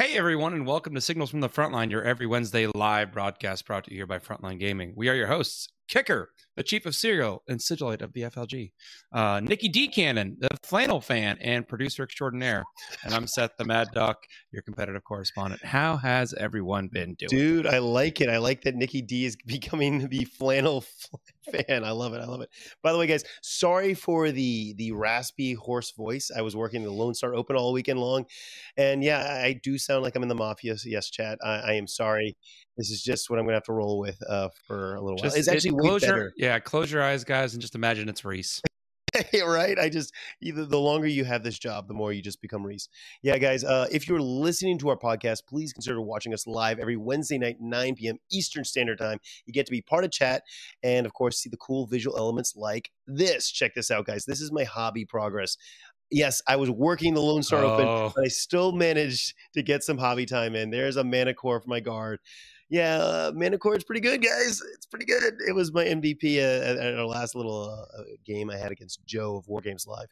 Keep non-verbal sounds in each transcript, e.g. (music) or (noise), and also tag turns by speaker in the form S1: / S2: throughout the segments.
S1: Hey everyone, and welcome to Signals from the Frontline, your every Wednesday live broadcast brought to you here by Frontline Gaming. We are your hosts, Kicker, the chief of Serial and Sigillite of the FLG, uh, Nicky Dee. Cannon, the flannel fan and producer extraordinaire, and I'm Seth the Mad Duck, your competitive correspondent. How has everyone been doing?
S2: Dude, I like it. I like that Nicky Dee is becoming the flannel (laughs) fan. I love it. I love it. By the way, guys, sorry for the the raspy hoarse voice. I was working the Lone Star Open all weekend long, and yeah, I do sound like I'm in the mafia. Yes, chat. I, I am sorry. This is just what I'm going to have to roll with uh, for a little
S1: Just-
S2: while. It's actually way
S1: close your-
S2: better.
S1: yeah, close your eyes, guys, and just imagine it's Reese. (laughs)
S2: right? I just either the longer you have this job, the more you just become Reese. Yeah, guys. Uh, if you're listening to our podcast, please consider watching us live every Wednesday night, 9 p.m. Eastern Standard Time. You get to be part of chat and, of course, see the cool visual elements like this. Check this out, guys. This is my hobby progress. Yes, I was working the Lone Star Open,
S1: Oh.
S2: but I still managed to get some hobby time in. There's a Manticore for my guard. Yeah, uh, is pretty good, guys. It's pretty good. It was my MVP uh, at, our last little uh, game I had against Joe of War Games Live.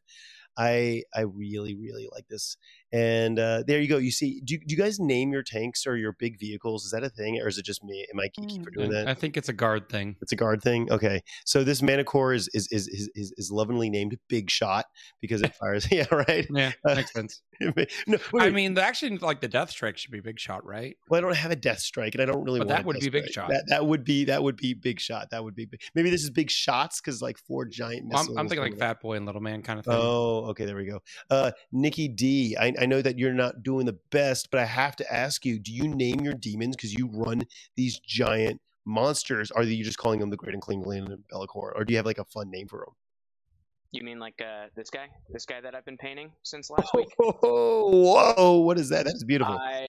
S2: I I really really like this, and uh, there you go. You see, do, you- do you guys name your tanks or your big vehicles? Is that a thing, or is it just me? Am I geeky for doing that?
S1: I think it's a guard thing.
S2: It's a guard thing. Okay, so this Manticore is is is is, is, is lovingly named Big Shot because it fires. (laughs) yeah, right.
S1: Yeah,
S2: Uh,
S1: makes sense. (laughs)
S2: no, wait,
S1: I mean, actually, like the Death Strike should be Big Shot, right?
S2: Well, I don't have a death strike, and I don't really
S1: But
S2: want.
S1: that would be Big. Shot.
S2: That that would be that would be big shot. That would be big. maybe this is big shots because like four giant
S1: I'm. I'm thinking like. Fat Boy and Little Man kind of thing.
S2: Oh, okay, there we go. Uh, Nicky Dee, I, I know that you're not doing the best, but I have to ask you: Do you name your demons because you run these giant monsters? Are you just calling them the Great Unclean One and Be'lakor, or do you have like a fun name for them?
S3: You mean like uh, this guy? This guy that I've been painting since last week?
S2: Oh, (laughs) whoa! What is that? That is beautiful.
S3: I,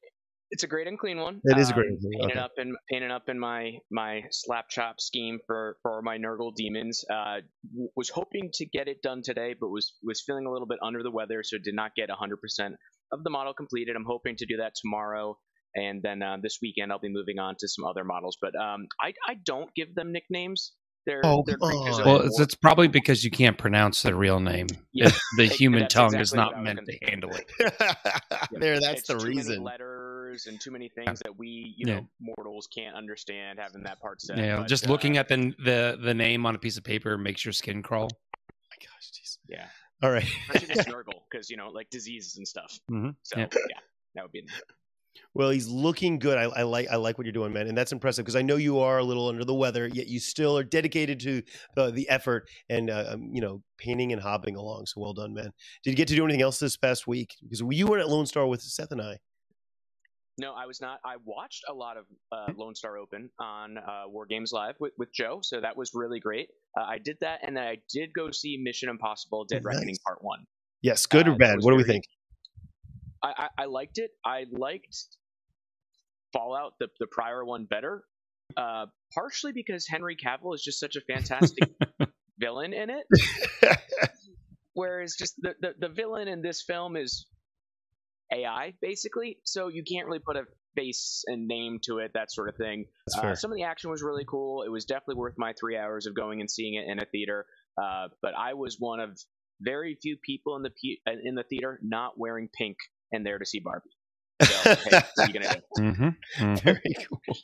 S3: it's a Great Unclean One.
S2: It is a great
S3: Um,
S2: and clean,
S3: Painted
S2: okay.
S3: up in painted up in my my slap chop scheme for for my Nurgle demons. Uh, w- was hoping to get it done today, but was was feeling a little bit under the weather, so did not get 100% of the model completed. I'm hoping to do that tomorrow. And then uh, this weekend, I'll be moving on to some other models. But um, I, I don't give them nicknames. They're,
S2: Oh,
S3: they're creatures
S2: on.
S1: Well, it's, it's probably because you can't pronounce the real name. (laughs)
S3: Yeah,
S1: the human tongue is
S3: exactly what
S1: not meant
S3: gonna
S1: to handle it. (laughs)
S3: Yeah,
S2: there, that's
S3: it's
S2: the
S3: too many
S2: reason.
S3: letters and too many things that we, you
S1: Yeah.
S3: know, mortals can't understand. Having that part said.
S1: Yeah,
S3: but,
S1: just
S3: uh,
S1: looking at the, the the name on a piece of paper makes your skin crawl.
S2: my gosh, jeez.
S3: yeah,
S2: All right.
S3: especially the (laughs) snurgle because you know, like diseases and stuff.
S1: Mm-hmm.
S3: So
S1: yeah.
S3: yeah. that would be.
S2: Well, he's looking good. I, I like I like what you're doing, man, and that's impressive because I know you are a little under the weather, yet you still are dedicated to the, the effort and uh, um, you know painting and hopping along. So well done, man. Did you get to do anything else this past week? Because you were at Lone Star with Seth and I.
S3: No, I was not. I watched a lot of uh, Lone Star Open on uh, War Games Live with, with Joe, so that was really great. Uh, I did that, and then I did go see Mission Impossible: Dead
S2: Nice.
S3: Reckoning Part One.
S2: Yes, good
S3: Uh,
S2: or bad? What do we think?
S3: I, I, I liked it. I liked Fallout, the, the prior one, better. Uh, partially because Henry Cavill is just such a fantastic (laughs) villain in it. (laughs) Whereas just the, the, the villain in this film is AI, basically. So you can't really put a face and name to it, that sort of thing. Uh, some of the action was really cool. It was definitely worth my three hours of going and seeing it in a theater. Uh, but I was one of very few people in the pe- uh, in the theater not wearing pink and there to see Barbie. (laughs) So, hey, what are you gonna do?
S1: Mm-hmm.
S2: Very cool.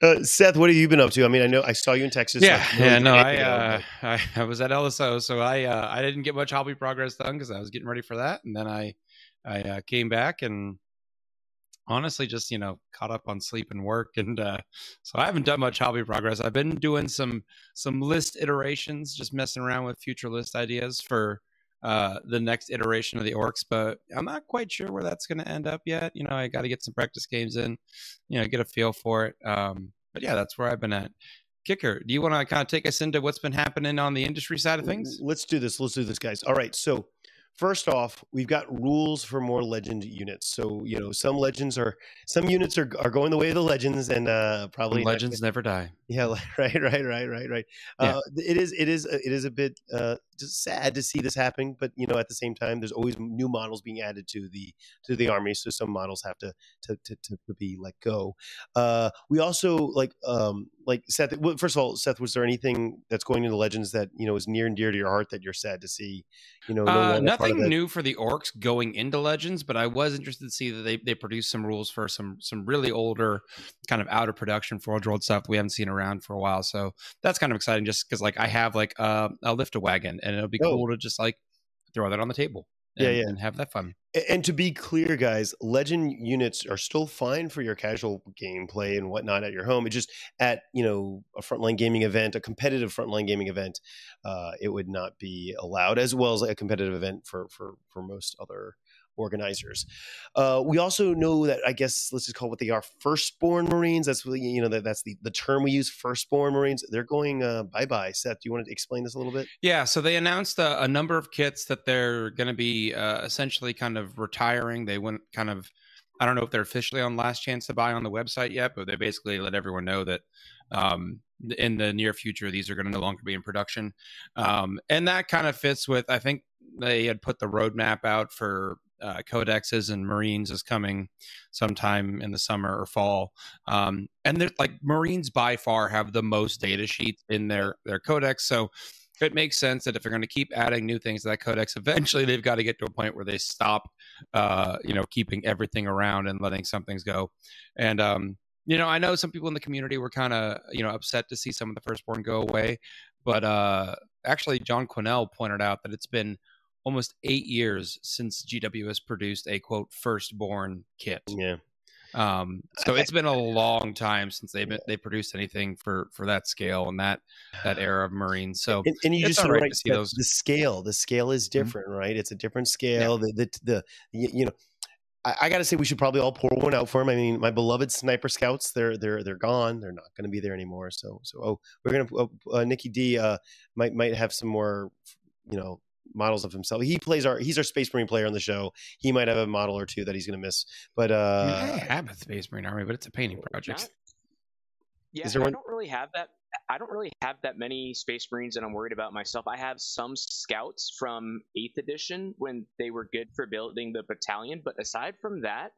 S2: Uh, Seth, what have you been up to? I mean, I know I saw you in Texas.
S1: Yeah,
S2: like,
S1: yeah, no, I, uh, (laughs) I I was at LSO, so I uh, I didn't get much hobby progress done because I was getting ready for that, and then I I uh, came back and honestly just you know caught up on sleep and work, and uh, so I haven't done much hobby progress. I've been doing some some list iterations, just messing around with future list ideas for uh the next iteration of the orcs but i'm not quite sure where that's going to end up yet you know i got to get some practice games in you know get a feel for it um but yeah that's where i've been at kicker do you want to kind of take us into what's been happening on the industry side of things
S2: Let's do this. Let's do this, guys. All right. So, first off, we've got rules for more legend units. So, you know, some legends are some units are, are going the way of the legends, and uh, probably
S1: legends never die
S2: Yeah, (laughs) right, right, right, right, right.
S1: Yeah.
S2: Uh, it is, it is, it is a bit uh, sad to see this happening, but you know, at the same time, there's always new models being added to the to the army, so some models have to to to, to be let go. Uh, we also like um, like Seth. First of all, Seth, was there anything that's going into Legends that you know is near and dear to your heart that you're sad to see? You know, no
S1: uh, nothing new for the orcs going into Legends, but I was interested to see that they they produced some rules for some some really older kind of out of production Forge World stuff we haven't seen around for a while. So that's kind of exciting, just because like I have like uh, a Lifta Wagon, and it'll be oh. cool to just like throw that on the table. And, yeah, yeah. and have that fun.
S2: And to be clear, guys, legend units are still fine for your casual gameplay and whatnot at your home. It just at you know a frontline gaming event, a competitive frontline gaming event, uh, it would not be allowed, as well as a competitive event for for for most other organizers. Uh, we also know that I guess let's just call what they are firstborn Marines. That's really you know that that's the the term we use. Firstborn Marines. They're going uh, bye bye. Seth, do you want to explain this a little bit?
S1: Yeah. So they announced a, a number of kits that they're going to be uh, essentially kind of retiring. They went kind of. I don't know if they're officially on last chance to buy on the website yet, but they basically let everyone know that um, in the near future these are going to no longer be in production, um, and that kind of fits with I think they had put the roadmap out for uh, codexes and Marines is coming sometime in the summer or fall. Um, and they're like Marines by far have the most data sheets in their their codex, so it makes sense that if they're going to keep adding new things to that codex, eventually they've got to get to a point where they stop, uh, you know, keeping everything around and letting some things go. And um, you know, I know some people in the community were kind of you know upset to see some of the firstborn go away, but uh, actually, John Quinnell pointed out that it's been almost eight years since GW has produced a quote firstborn kit.
S2: Yeah.
S1: Um, so it's been a long time since they've been, they produced anything for for that scale and that that (sighs) era of Marines. So
S2: and, and you just right right, see those. the scale. The scale is mm-hmm. different, mm-hmm. right? It's a different scale. Yeah. The, the the you know. I, I got to say, we should probably all pour one out for him. I mean, my beloved sniper scouts, they're they're they're gone. They're not going to be there anymore. So so oh, we're gonna oh, uh, Nicky Dee uh, might might have some more, you know, models of himself. He plays our he's our Space Marine player on the show. He might have a model or two that he's going to miss. But uh,
S1: I have a Space Marine army, but it's a painting project. Not,
S3: yeah, I one? don't really have that. I don't really have that many Space Marines that I'm worried about myself. I have some scouts from Eighth Edition when they were good for building the battalion, but aside from that,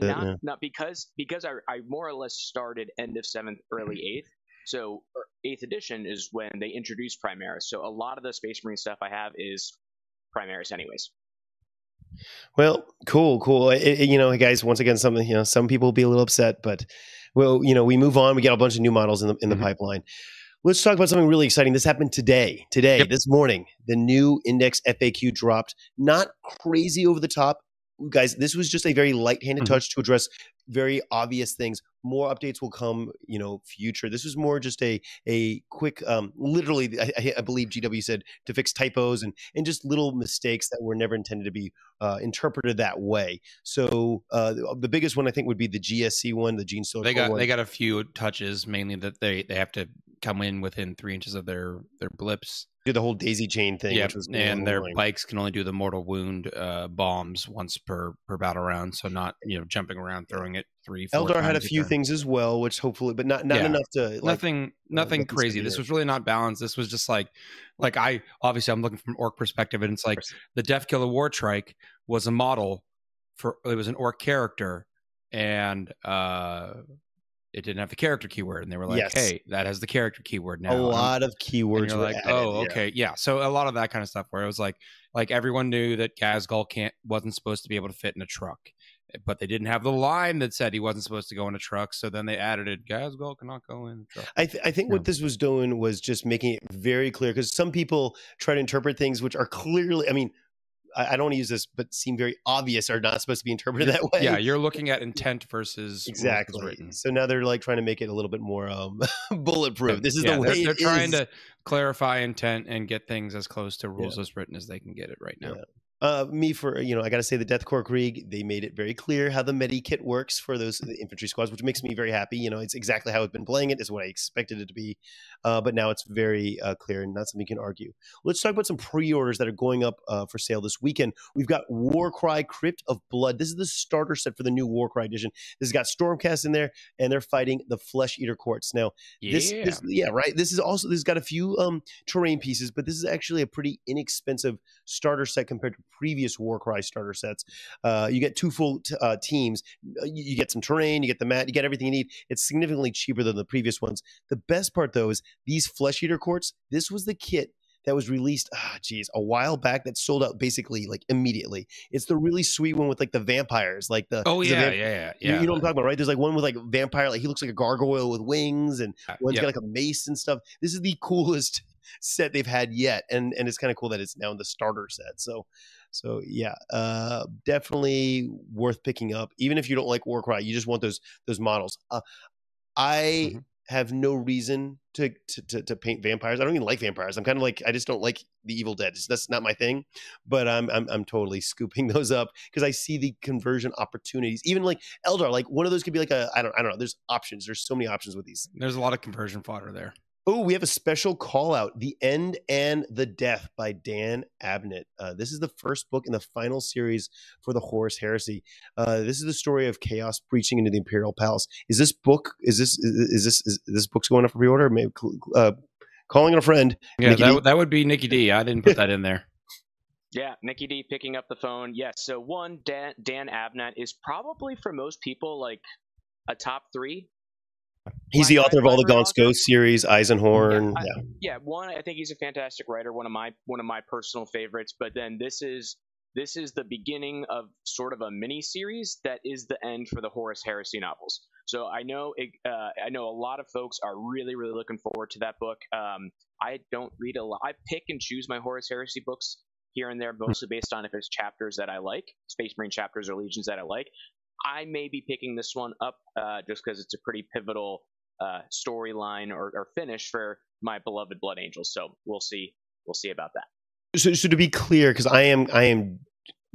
S3: not yeah. not because because I, I more or less started end of seventh, early eighth. So eighth edition is when they introduced Primaris. So a lot of the Space Marine stuff I have is Primaris, anyways.
S2: Well, cool, cool. It, it, you know, guys, once again, something you know, some people will be a little upset, but well, you know, we move on. We get a bunch of new models in the in the mm-hmm. pipeline. Let's talk about something really exciting. This happened today. Today, yep. this morning, the new Index FAQ dropped. Not crazy over the top, guys. This was just a very light-handed mm-hmm. touch to address very obvious things. More updates will come, you know, future. This was more just a a quick, um, literally, I, I believe GW said to fix typos and and just little mistakes that were never intended to be uh, interpreted that way. So uh, the biggest one I think would be the GSC one, the Gene Stealer.
S1: They got
S2: one.
S1: they got a few touches, mainly that they they have to come in within three inches of their their blips
S2: do the whole daisy chain thing.
S1: Yeah, and their bikes can only do the mortal wound uh, bombs once per per battle round, so not you know jumping around throwing it three.
S2: Eldar had a few things as well, which hopefully, but not not yeah. enough to
S1: like, nothing nothing uh, crazy. This was really not balanced. This was just like like I obviously I'm looking from orc perspective, and it's like the Deffkilla War Trike was a model for it was an orc character, and uh it didn't have the character keyword, and they were like, yes. "Hey, that has the character keyword now."
S2: A lot of keywords.
S1: you're like,
S2: added,
S1: "Oh, okay, yeah. yeah." So a lot of that kind of stuff, where it was like, like everyone knew that Ghazghkull can't wasn't supposed to be able to fit in a truck, eh, but they didn't have the line that said he wasn't supposed to go in a truck. So then they added it. Ghazghkull cannot go in a truck.
S2: I, th- I think yeah. what this was doing was just making it very clear because some people try to interpret things which are clearly. I mean, I, I don't want to use this, but seem very obvious are not supposed to be interpreted (laughs) that way.
S1: Yeah, you're looking at intent versus
S2: exactly. So now they're like trying to make it a little bit more um, (laughs) bulletproof. This is yeah, the way
S1: they're, they're trying to clarify intent and get things as close to rules yeah. as written as they can get it right now. Yeah.
S2: Uh, me for you know, I got to say the Death Korps Krieg. They made it very clear how the Medi kit works for those the infantry squads, which makes me very happy. You know, it's exactly how I've been playing it. Is what I expected it to be, uh, but now it's very uh, clear and not something you can argue. Let's talk about some pre-orders that are going up uh, for sale this weekend. We've got Warcry Crypt of Blood. This is the starter set for the new Warcry edition. This has got Stormcast in there, and they're fighting the Flesh Eater Courts. Now,
S1: Yeah.
S2: this, this yeah, right. This is also this has got a few um terrain pieces, but this is actually a pretty inexpensive starter set compared to previous Warcry starter sets. Uh, you get two full t- uh, teams. You, you get some terrain, you get the mat, you get everything you need. It's significantly cheaper than the previous ones. The best part though is these Flesh Eater Courts. This was the kit that was released, ah, geez, a while back that sold out basically like immediately. It's the really sweet one with like the vampires, like the
S1: oh
S2: there's a
S1: yeah, yeah, yeah,
S2: you-
S1: yeah.
S2: you, know what I'm talking about, right? There's like one with like vampire, like he looks like a gargoyle with wings, and
S1: Uh,
S2: one's
S1: yep.
S2: got like a mace and stuff. This is the (laughs) coolest set they've had yet, and and it's kind of cool that it's now in the starter set. So, so yeah, uh, definitely worth picking up, even if you don't like Warcry. You just want those those models. Uh, I
S1: Mhm.
S2: Have no reason to, to to paint vampires. I don't even like vampires. I'm kind of like I just don't like the Evil Dead. It's, that's not my thing. But I'm I'm, I'm totally scooping (laughs) those up because I see the conversion opportunities. Even like Eldar, like one of those could be like a I don't I don't know. There's options. There's so many options with these.
S1: There's a lot of conversion fodder there.
S2: Oh, we have a special call out The End and the Death by Dan Abnett. Uh, this is the first book in the final series for the Horus Heresy. Uh, this is the story of chaos breaching into the Imperial Palace. Is this book, is this, is, is this, is this book's going up for pre order? Maybe, uh, calling a friend.
S1: Yeah,
S2: Nikki
S1: that,
S2: D?
S1: would- that would be Nicky Dee. I didn't put that in there. (laughs)
S3: Yeah, Nicky Dee picking up the phone. Yes, so one Dan, Dan Abnett is probably for most people like a top three.
S2: He's the author of all the Gaunt's Ghost series, Eisenhorn.
S3: Yeah, I-
S2: Yeah.
S3: Yeah, one I think he's a fantastic writer, one of my one of my personal favorites. But then this is this is the beginning of sort of a mini series that is the end for the Horus Heresy novels. So I know it, uh, I know a lot of folks are really really looking forward to that book. Um, I don't read a lot. I pick and choose my Horus Heresy books here and there, mostly based on if it's chapters that I like, Space Marine chapters or legions that I like. I may be picking this one up uh, just because it's a pretty pivotal uh, storyline or, or finish for my beloved Blood Angels. So we'll see. We'll see about that.
S2: So, so to be clear, because I am, I am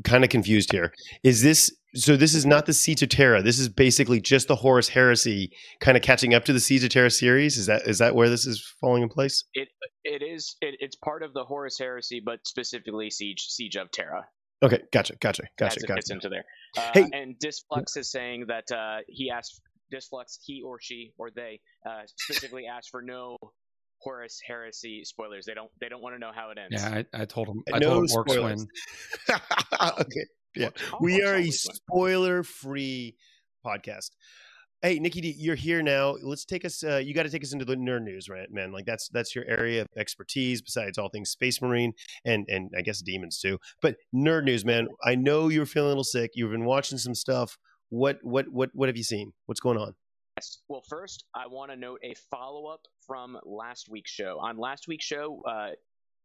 S2: kind of confused here. Is this so? This is not the Siege of Terra. This is basically just the Horus Heresy kind of catching up to the Siege of Terra series. Is that is that where this is falling in place?
S3: It it is it, it's part of the Horus Heresy, but specifically Siege Siege of Terra
S2: Okay, gotcha, gotcha, gotcha,
S3: as it
S2: gotcha.
S3: fits into there. Uh,
S2: Hey-
S3: and Disflux is saying that uh, he asked Disflux, he or she or they uh, specifically asked for no Horus Heresy spoilers. They don't they don't want to know how it ends.
S1: Yeah, I, I told him. I
S2: no
S1: told him orcs
S2: spoilers.
S1: win. (laughs)
S2: okay, yeah. We are a spoiler-free podcast. Hey, Nikki, D, you're here now. Let's take us. Uh, you got to take us into the nerd news, right, man? Like that's that's your area of expertise. Besides all things Space Marine and and I guess demons too. But nerd news, man. I know you're feeling a little sick. You've been watching some stuff. What what what what have you seen? What's going on?
S3: Well, first, I want to note a follow up from last week's show. On last week's show, uh,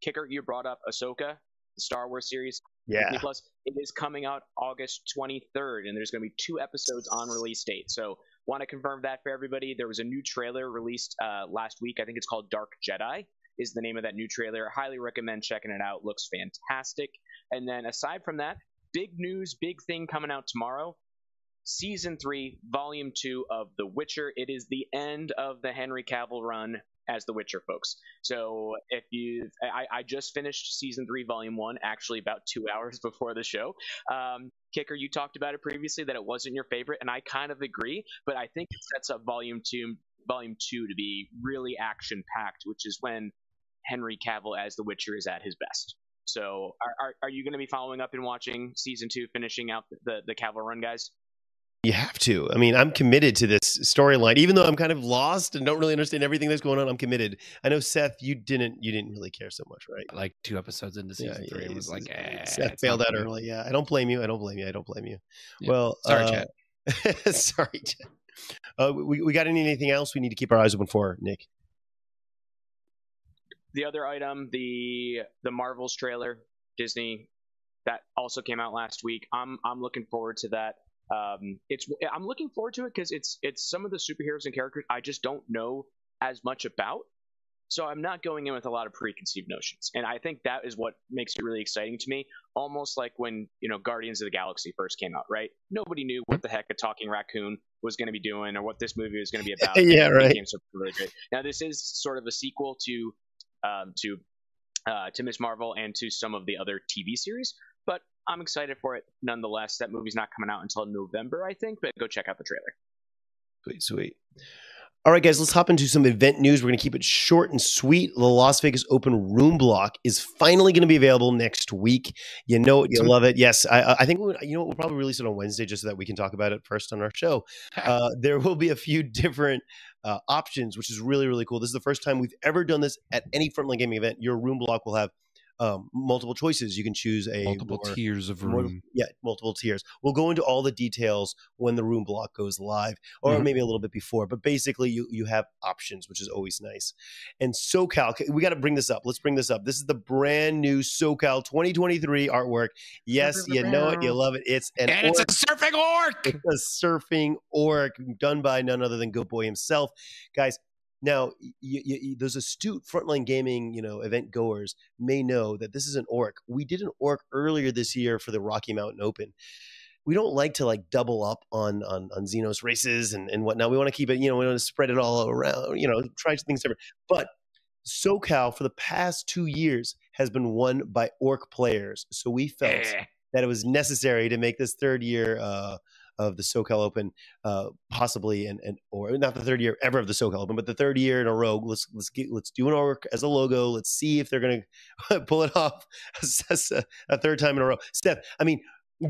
S3: Kicker, you brought up Ahsoka, the Star Wars series.
S2: Yeah.
S3: Disney Plus. It is coming out August 23rd, and there's going to be two episodes on release date. So, want to confirm that for everybody. There was a new trailer released uh, last week. I think it's called Dark Jedi. Is the name of that new trailer? Highly recommend checking it out. Looks fantastic. And then aside from that, big news, big thing coming out tomorrow. Season three, volume two of The Witcher. It is the end of the Henry Cavill run as The Witcher, folks. So if you, I, I just finished season three, volume one, actually about two (laughs) hours before the show. Um, Kicker, you talked about it previously that it wasn't your favorite, and I kind of agree. But I think it sets up volume two, volume two to be really action packed, which is when Henry Cavill as The Witcher is at his best. So are, are, are you going to be following up and watching season two, finishing out the the Cavill run, guys?
S2: You have to. I mean, I'm committed to this storyline, even though I'm kind of lost and don't really understand everything that's going on. I'm committed. I know Seth, you didn't, you didn't really care so much, right?
S1: Like two episodes into season three, it was like, eh,
S2: Seth failed
S1: not
S2: out early. Yeah, I don't blame you. I don't blame you. I don't blame you.
S1: Yeah.
S2: Well,
S1: Sorry,
S2: uh,
S1: Chad. (laughs)
S2: sorry, Chad. Uh, we we got any, anything else we need to keep our eyes open for, Nick?
S3: the other item, the the Marvels trailer, Disney, that also came out last week. I'm I'm looking forward to that. Um, it's I'm looking forward to it because it's it's some of the superheroes and characters I just don't know as much about. So I'm not going in with a lot of preconceived notions, and I think that is what makes it really exciting to me. Almost like when you know Guardians of the Galaxy first came out, right? Nobody knew what the heck a talking raccoon was going to be doing or what this movie was going to be about. (laughs)
S2: yeah, right.
S3: Really. Now this is sort of a sequel to um, to uh, to Miss Marvel and to some of the other TV series, but I'm excited for it nonetheless. That movie's not coming out until November, I think, but go check out the trailer.
S2: Sweet, sweet. All right, guys, let's hop into some event news. We're going to keep it short and sweet. The Las Vegas Open Room Block is finally going to be available next week. You know it, you love it. Yes, I, I think we, you know we'll probably release it on Wednesday just so that we can talk about it first on our show. (laughs) Uh, there will be a few different uh, options, which is really really cool. This is the first time we've ever done this at any Frontline Gaming event. Your room block will have um, multiple choices. You can choose a
S1: multiple
S2: more,
S1: tiers of
S2: more-
S1: room.
S2: yeah, multiple tiers. We'll go into all the details when the room block goes live, or
S1: Mhm.
S2: maybe a little bit before. But basically, you you have options, which is always nice. And SoCal, we got to bring this up. Let's bring this up. This is the brand new SoCal 2023 artwork. Yes, you know it, you love it. It's an
S1: and it's
S2: orc.
S1: a surfing orc.
S2: It's a surfing orc done by none other than Goat Boy himself, guys. Now, y y y those astute frontline gaming, you know, event goers may know that this is an orc. We did an orc earlier this year for the Rocky Mountain Open. We don't like to like double up on on, on Xenos races and, and whatnot. We want to keep it, you know, we want to spread it all around, you know, try things different. But SoCal for the past two years has been won by orc players. So we felt
S1: Eh.
S2: that it was necessary to make this third year uh, of the SoCal Open, uh, possibly, and and or not the third year ever of the SoCal Open, but the third year in a row. Let's let's get let's do an orc as a logo. Let's see if they're gonna (laughs) pull it off (laughs) a, a third time in a row. Steph, I mean,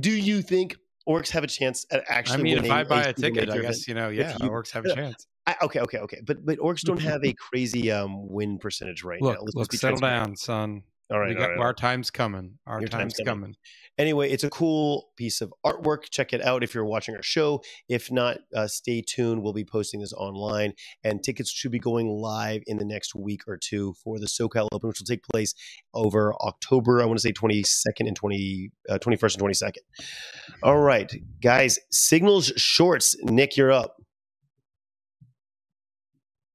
S2: do you think orcs have a chance at actually?
S1: I mean, if I buy a
S2: super
S1: ticket, I guess
S2: event?
S1: you know, yeah,
S2: you-
S1: orcs have a (laughs) chance.
S2: I, okay, okay, okay, but but orcs don't have a crazy um win percentage right
S1: Look,
S2: now. Let's
S1: look, settle down, son.
S2: All right,
S1: we got,
S2: right, all
S1: our time's coming. Our
S2: time's
S1: time's
S2: coming.
S1: coming.
S2: Anyway, it's a cool piece of artwork. Check it out if you're watching our show. If not, uh, stay tuned. We'll be posting this online, and tickets should be going live in the next week or two for the SoCal Open, which will take place over October. I want to say 22nd and 20, uh, 21st and 22nd. All right, guys. Signals shorts. Nick, you're up.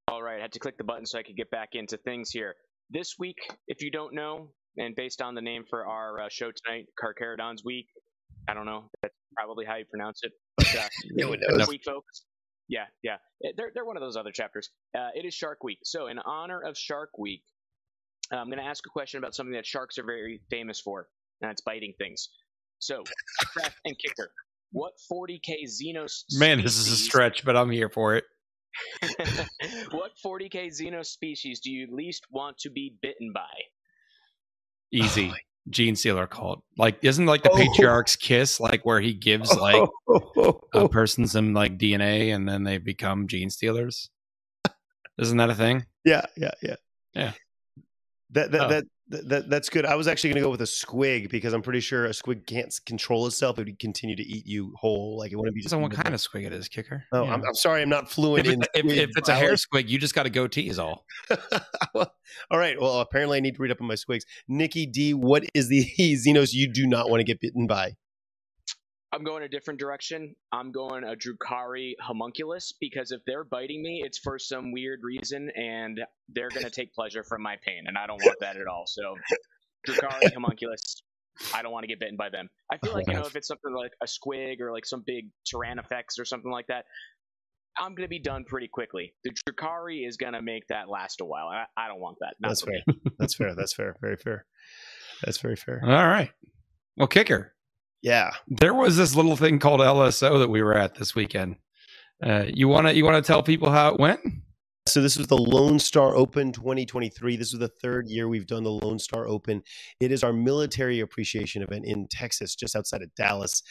S3: All right, I had to click the button so I could get back into things here. This week, if you don't know, and based on the name for our uh, show tonight, Carcharodon's Week, I don't know, that's probably how you pronounce it. But, uh, (laughs)
S2: No one knows.
S3: week, folks. Yeah, yeah, Eh, they're they're one of those other chapters. Uh, it is Shark Week, so in honor of Shark Week, uh, I'm going to ask a question about something that sharks are very famous for, and that's biting things. So, craft and kicker. What 40k Xenos?
S1: Man, this is a stretch, but I'm here for it. (laughs)
S3: what 40k Xenos species do you least want to be bitten by?
S1: Easy. Oh, gene Sealer called. Like, isn't like the
S2: Oh.
S1: patriarch's kiss, like where he gives like
S2: Oh. (laughs)
S1: a person some like DNA and then they become gene stealers? Isn't that a thing?
S2: Yeah, yeah, yeah.
S1: Yeah.
S2: That that,
S1: Oh.
S2: that that that that's good. I was actually going to go with a squig because I'm pretty sure a squig can't control itself. It would continue to eat you whole. Like it wouldn't be just.
S1: So what kind of squig it is, kicker?
S2: Oh,
S1: Yeah.
S2: I'm, I'm sorry. I'm not fluent
S1: if,
S2: in.
S1: it's, if, if it's a hair squig, you just got a goatee is all. (laughs)
S2: well, all right. Well, apparently I need to read up on my squigs. Nicky Dee, what is the (laughs) Xenos you do not want to get bitten by?
S3: I'm going a different direction. I'm going a Drukari homunculus because if they're biting me, it's for some weird reason, and they're going to take pleasure from my pain, and I don't want that at all. So, Drukari (laughs) homunculus. I don't want to get bitten by them. I feel like you know if it's something like a squig or like some big Tyrannofex or something like that, I'm gonna be done pretty quickly. The Drukari is gonna make that last a while. I, I don't want that. Not
S2: That's fair. That's fair. That's fair. Very fair. That's very fair.
S1: All right. Well, kicker.
S2: Yeah.
S1: There was this little thing called LSO that we were at this weekend. Uh, you want to you want to tell people how it went?
S2: So this was the Lone Star Open 2023. This is the third year we've done the Lone Star Open. It is our military appreciation event in Texas, just outside of Dallas.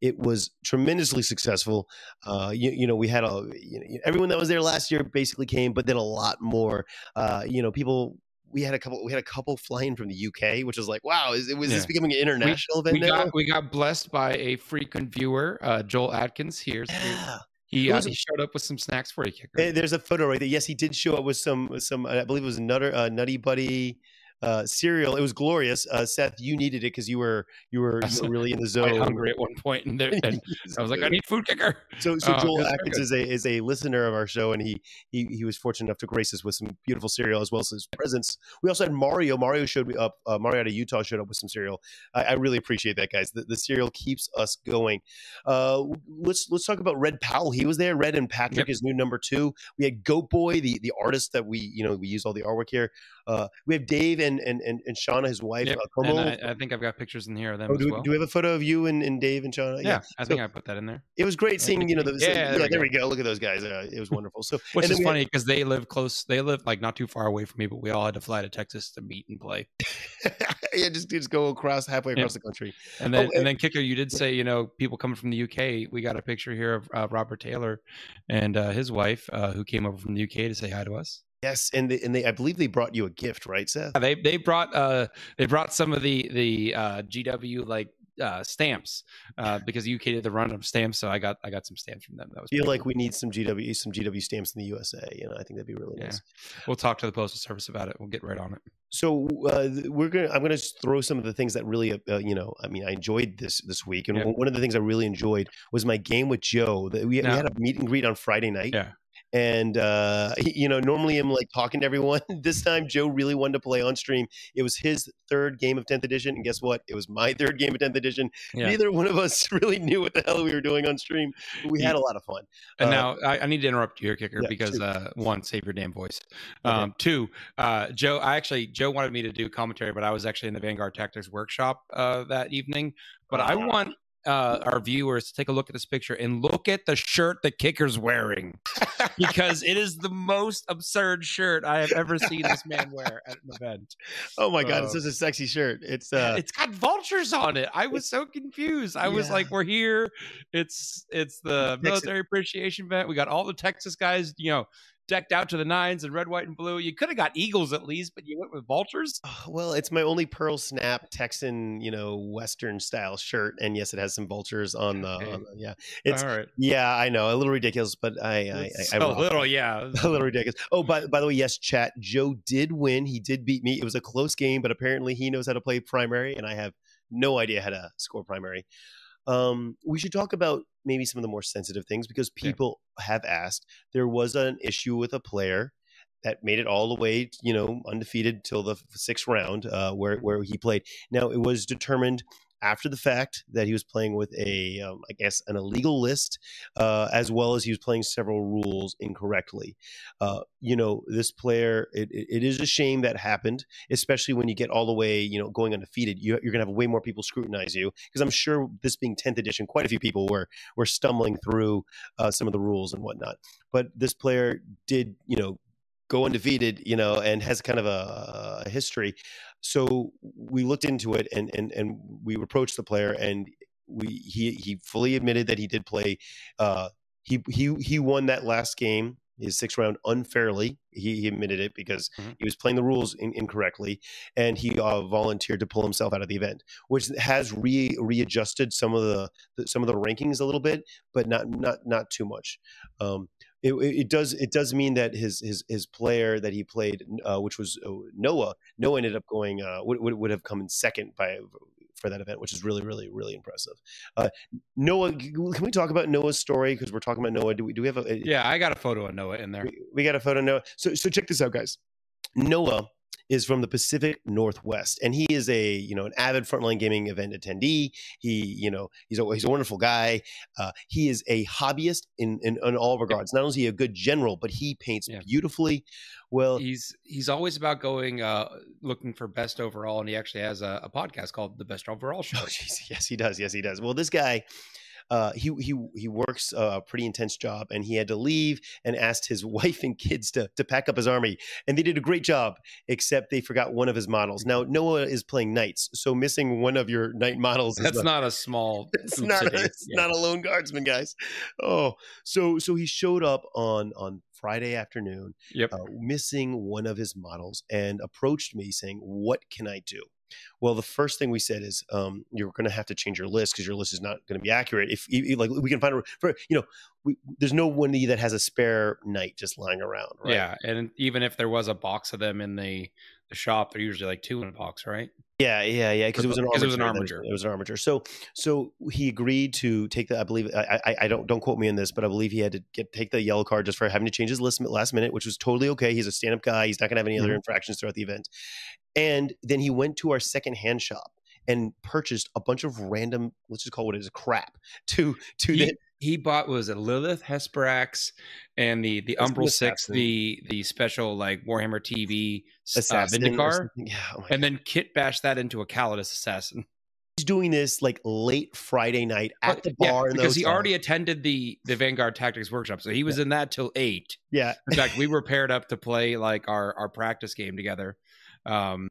S2: It was tremendously successful. Uh, you, you know, we had a you know, everyone that was there last year basically came, but then a lot more. Uh, you know, people. We had a couple. We had a couple flying from the UK, which is like, wow, is it was this becoming an international
S1: We
S2: event now?
S1: got we got blessed by a frequent viewer, uh, Joel Atkins. Here,
S2: yeah.
S1: he uh, he showed up with some snacks for you, kicker.
S2: There's a photo right there. Yes, he did show up with some some. I believe it was Nutter uh, Nutty Buddy uh, cereal. It was glorious. Uh, Seth, you needed it because you were you were, you were (laughs) really in the zone.
S1: hungry at one point, and, there, (laughs) and I was like, I need food kicker.
S2: So, so
S1: Oh,
S2: Joel Atkins is a is a listener of our show, and he he he was fortunate enough to grace us with some beautiful cereal as well as his presence. We also had Mario. Mario showed me up. Uh, Mario out of Utah showed up with some cereal. I, I really appreciate that, guys. The, the cereal keeps us going. Uh, let's let's talk about Red Powell. He was there. Red and Patrick
S1: Yep.
S2: is new number two. We had Goat Boy, the the artist that we you know we use all the artwork here. Uh, we have Dave and and and, and Shauna, his wife.
S1: Yep.
S2: Uh,
S1: And I, I think I've got pictures in here of them
S2: Oh, do, we,
S1: well.
S2: do we have a photo of you and, and Dave and Shauna?
S1: yeah, I
S2: So-
S1: think I put that in there.
S2: It was great seeing, you know, the,
S1: yeah,
S2: yeah,
S1: there we
S2: there
S1: go.
S2: we go. Look at those guys. Uh, it was wonderful. So,
S1: Which is
S2: then we had-
S1: funny because they live close. They live like not too far away from me, but we all had to fly to Texas to meet and play. (laughs)
S2: yeah, just just go across halfway across the country.
S1: And then,
S2: Oh,
S1: and then kicker, you did say, you know, people coming from the UK. We got a picture here of uh, Robert Taylor and uh, his wife, uh, who came over from the UK to say hi to us.
S2: Yes, and they, and they, I believe they brought you a gift, right, Seth?
S1: Yeah, They they brought uh they brought some of the the uh, GW like uh, stamps uh, because UK did the run of stamps, so I got I got some stamps from them. That was
S2: I feel like
S1: cool.
S2: we need some GW some GW stamps in the USA. You know, I think that'd be really
S1: Yeah.
S2: nice.
S1: we'll talk to the postal service about it. We'll get right on it.
S2: So uh, we're gonna. I'm gonna throw some of the things that really, uh, you know, I mean, I enjoyed this this week, and
S1: Yeah.
S2: one of the things I really enjoyed was my game with Joe. That we, we had a meet and greet on Friday night.
S1: Yeah.
S2: And uh, (laughs) you know, normally I'm like talking to everyone. (laughs) This time, Joe really wanted to play on stream. It was his third game of 10th edition, and guess what? It was my (laughs) third game of 10th edition.
S1: Yeah.
S2: Neither one of us really knew what the hell we were doing on stream. We had a lot of fun.
S1: And
S2: Uh,
S1: now I, I need to interrupt you here, kicker,
S2: yeah,
S1: because uh, one, save your damn voice.
S2: Okay.
S1: Um, two, uh, Joe. I actually Joe wanted me to do commentary, but I was actually in the Vanguard Tactics workshop uh, that evening. But I
S2: Ah.
S1: want uh, our viewers to take a look at this picture and look at the shirt the kicker's wearing because it is the most absurd shirt I have ever seen this man wear at an event. (laughs)
S2: oh my god, it's
S1: uh,
S2: such a sexy shirt. It's uh,
S1: it's got vultures on it. I was so confused. I was like, "We're here. It's it's the military appreciation event. We got all the Texas guys, you know, decked out to the nines in red, white, and blue. You could have got eagles at least, but you went with vultures.
S2: Well, it's my only pearl snap Texan, you know, Western style shirt, and yes, it has some vultures on the.
S1: Okay.
S2: On the yeah, it's
S1: all right.
S2: yeah, I know, a little ridiculous, but I, I,
S1: It's
S2: I, I
S1: a little,
S2: it.
S1: yeah. (laughs)
S2: a little ridiculous. Oh, by by the way, yes, chat. Joe did win. He did beat me. It was a close game, but apparently he knows how to play primary, and I have no idea how to score primary. Um, we should talk about maybe some of the more sensitive things because
S1: Yeah.
S2: people have asked. There was an issue with a player that made it all the way, you know, undefeated till the sixth round, uh, where where he played. Now it was determined after the fact that he was playing with a, um, I guess, an illegal list, uh, as well as he was playing several rules incorrectly. Uh, you know, this player, it, it is a shame that happened, especially when you get all the way, you know, going undefeated. You, you're going to have way more people scrutinize you because I'm sure this being 10th edition, quite a few people were were stumbling through uh, some of the rules and whatnot. But this player did, you know, go undefeated, you know, and has kind of a, a history. So we looked into it and and and we approached the player and we he he fully admitted that he did play. Uh, he he he won that last game. His sixth round unfairly. He, he admitted it because
S1: Mhm.
S2: he was playing the rules in, incorrectly, and he uh, volunteered to pull himself out of the event, which has re readjusted some of the, the some of the rankings a little bit, but not not not too much. Um, it, it does it does mean that his his his player that he played, uh, which was uh, Noah, Noah ended up going uh, would, would would have come in second by for that event, which is really really really impressive. Uh, Noah, can we talk about Noah's story because we're talking about Noah? Do we do we have a
S1: Yeah, I got a photo of Noah in there.
S2: we, we got a photo of Noah. So so check this out, guys. Noah is from the Pacific Northwest, and he is a you know an avid frontline gaming event attendee. He you know he's a he's a wonderful guy. Uh, he is a hobbyist in, in in all regards. Not only is he a good general, but he paints
S1: Yeah.
S2: beautifully. Well,
S1: He's he's always about going uh looking for best overall, and he actually has a, a podcast called The Best Overall (laughs) Show.
S2: Oh, jeez. Yes, he does. Yes, he does. Well, this guy, uh, he he he works a pretty intense job, and he had to leave and asked his (laughs) wife and kids to to pack up his army, and they did a great job, except they forgot one of his models. Now Noah is playing knights, so missing one of your knight models.
S1: That's not a small. (laughs)
S2: it's not a, it's
S1: Yeah.
S2: not a lone guardsman, guys. Oh, so so he showed up on on Friday afternoon,
S1: Yep.
S2: uh, missing one of his models, and approached me saying, "What can I do?" Well, the first thing we said is, um, "You're going to have to change your list because your list is not going to be accurate. If, like we can find a for you know, we, there's no one that has a spare knight just lying around, right?
S1: Yeah, and even if there was a box of them in the the shop, they're usually like two in a box, right?
S2: Yeah, yeah, yeah. Because it was an armature.
S1: it was an armature.
S2: It was an armature. So, so he agreed to take the. I believe. I, I, I don't don't quote me on this, but I believe he had to get take the yellow card just for having to change his list last minute, which was totally okay. He's a stand up guy. He's not going to have any other
S1: Mhm.
S2: infractions throughout the event. And then he went to our second hand shop and purchased a bunch of random. Let's just call it what it is crap (laughs) to to
S1: He,
S2: the
S1: he bought was it Lelith Hesperax and the the Umbral Six, the the special like Warhammer TV uh,
S2: assassin. Vindicare. Yeah. Oh
S1: and then kit bashed that into a Calidus assassin.
S2: he's doing this like late Friday night at the bar the
S1: because he
S2: hotel.
S1: already attended the the Vanguard Tactics workshop, so he was in that till eight.
S2: yeah
S1: In fact, we were paired up to play like our our practice game together. Um,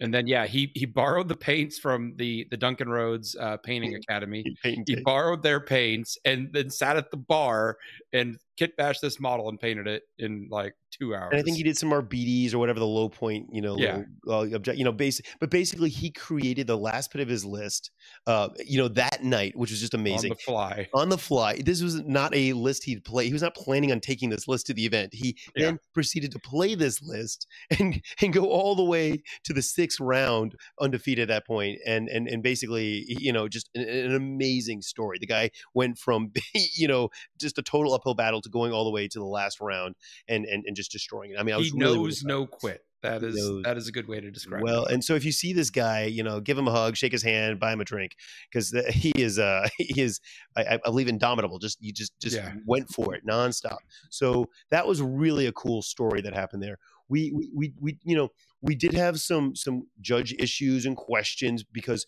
S1: and then yeah, he he borrowed the paints from the the Duncan Rhodes uh, Painting Academy.
S2: painting
S1: He borrowed their paints and then sat at the bar and kit bashed this model and painted it in like two hours.
S2: And I think he did some more BDs or whatever the low point, you know,
S1: Yeah.
S2: little, uh, object, you know, basic. But basically, he created the last bit of his list, uh, you know, that night, which was just amazing.
S1: on the fly.
S2: on the fly. This was not a list he'd play. He was not planning on taking this list to the event. He
S1: Yeah.
S2: then proceeded to play this list and and go all the way to the sixth round undefeated at that point. And and and basically, you know, just an, an amazing story. The guy went from (laughs) you know just a total uphill battle to going all the way to the last round and and, and just destroying it. I mean, I was
S1: He
S2: really,
S1: knows no quit. That is
S2: knows.
S1: that is a good way to describe
S2: Well,
S1: it.
S2: and so if you see this guy, you know, give him a hug, shake his hand, buy him a drink, because (laughs) he is, uh, (laughs) he is, I, I believe, indomitable. Just you just just
S1: Yeah.
S2: went for it nonstop. So that was really a cool story that happened there. We we we, we you know we did have some some judge issues and questions because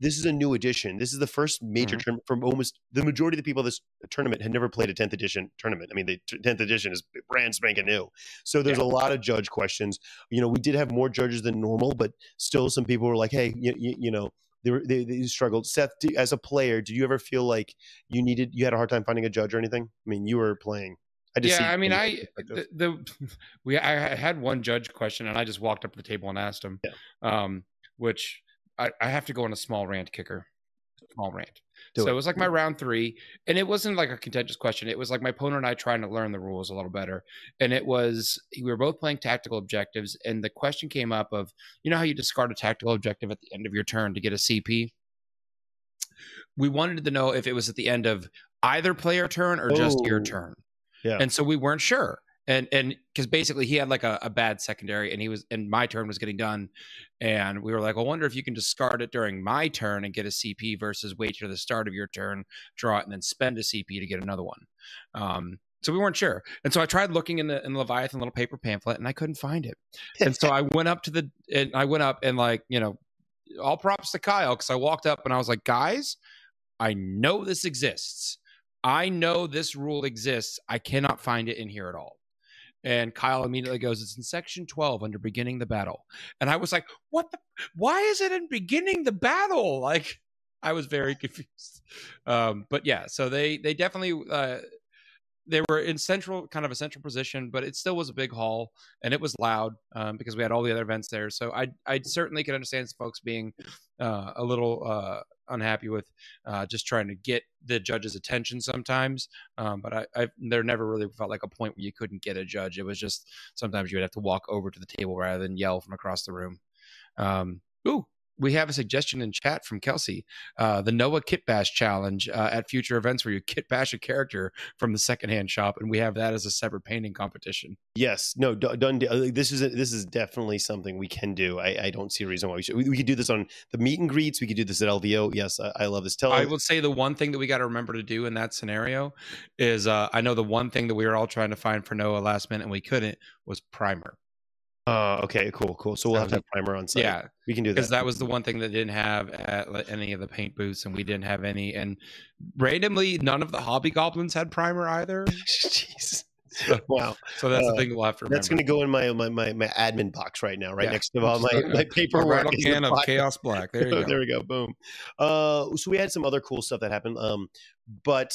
S2: this is a new edition. This is the first major
S1: Mhm.
S2: tournament from almost the majority of the people of this tournament had never played a 10th edition tournament. I mean, the 10th edition is brand spanking new. So there's a lot of judge questions. You know, we did have more judges than normal, but still some people were like, hey, you, you, you know, they, were, they, they struggled. Seth, do, as a player, did you ever feel like you needed, you had a hard time finding a judge or anything? I mean, you were playing. I
S1: yeah, I mean, I the, the (laughs) we I had one judge question, and I just walked up to the table and asked him,
S2: Yeah.
S1: um, which I, I have to go on a small rant kicker, small rant.
S2: Do
S1: so
S2: it.
S1: it was like my round three, and it wasn't like a contentious question. It was like my opponent and I trying to learn the rules a little better, and it was we were both playing tactical objectives, and the question came up of you know how you discard a tactical objective at the end of your turn to get a CP. We wanted to know if it was at the end of either player turn or just your
S2: Oh.
S1: turn.
S2: Yeah.
S1: And so we weren't sure. And and because basically he had like a, a bad secondary and he was and my turn was getting done. And we were like, I wonder if you can discard it during my turn and get a CP versus wait to the start of your turn, draw it, and then spend a CP to get another one. Um, so we weren't sure. And so I tried looking in the in the Leviathan little paper pamphlet and I couldn't find it. And so I went up to the and I went up and like, you know, all props to Kyle because I walked up and I was like, guys, I know this exists. I know this rule exists. I cannot find it in here at all. And Kyle immediately goes, It's in section 12 under beginning the battle. And I was like, What the? Why is it in beginning the battle? (laughs) Like, I was very (laughs) confused. Um, but yeah, so they they definitely uh, they were in central, kind of a central position, but it still was a big hall and it was loud um, because we had all the other events there. So I I certainly could understand folks being uh, a little uh, unhappy with uh, just trying to get the judge's attention sometimes. Um, but I, I there never really felt like a point where you couldn't get a judge. It was just sometimes you would have to walk over to the table rather than yell from across the room. Um, ooh, we have a suggestion in chat from Kelsey. Uh, the Noah Kit Bash challenge uh, at future events where you kit bash a character from the secondhand shop, and we have that as a separate painting competition.
S2: Yes, no, done. uh, This is this is definitely something we can do. I, I don't see a reason why we should. We, we could do this on the meet and greets. We could do this at LVO. Yes, I, I love this. Tell
S1: I would say the one thing that we got to remember to do in that scenario is uh, I know the one thing that we were all trying to find for Noah last minute and we couldn't was primer.
S2: Uh, okay, cool, cool. So we'll have to have primer on site.
S1: Yeah,
S2: we can do that
S1: because
S2: that.
S1: was the one thing that didn't have at like, any of the paint booths, and we didn't have any. And randomly, none of the hobby goblins had primer either. (laughs)
S2: Jeez.
S1: So,
S2: Wow,
S1: so that's
S2: Uh,
S1: the thing we'll have to remember.
S2: that's going to go in my, my my my admin box right now, right
S1: Yeah.
S2: next to all my my paperwork. (laughs) the
S1: can of chaos black. There you (laughs) go.
S2: there we go. Boom. Uh, so we had some other cool stuff that happened. Um, but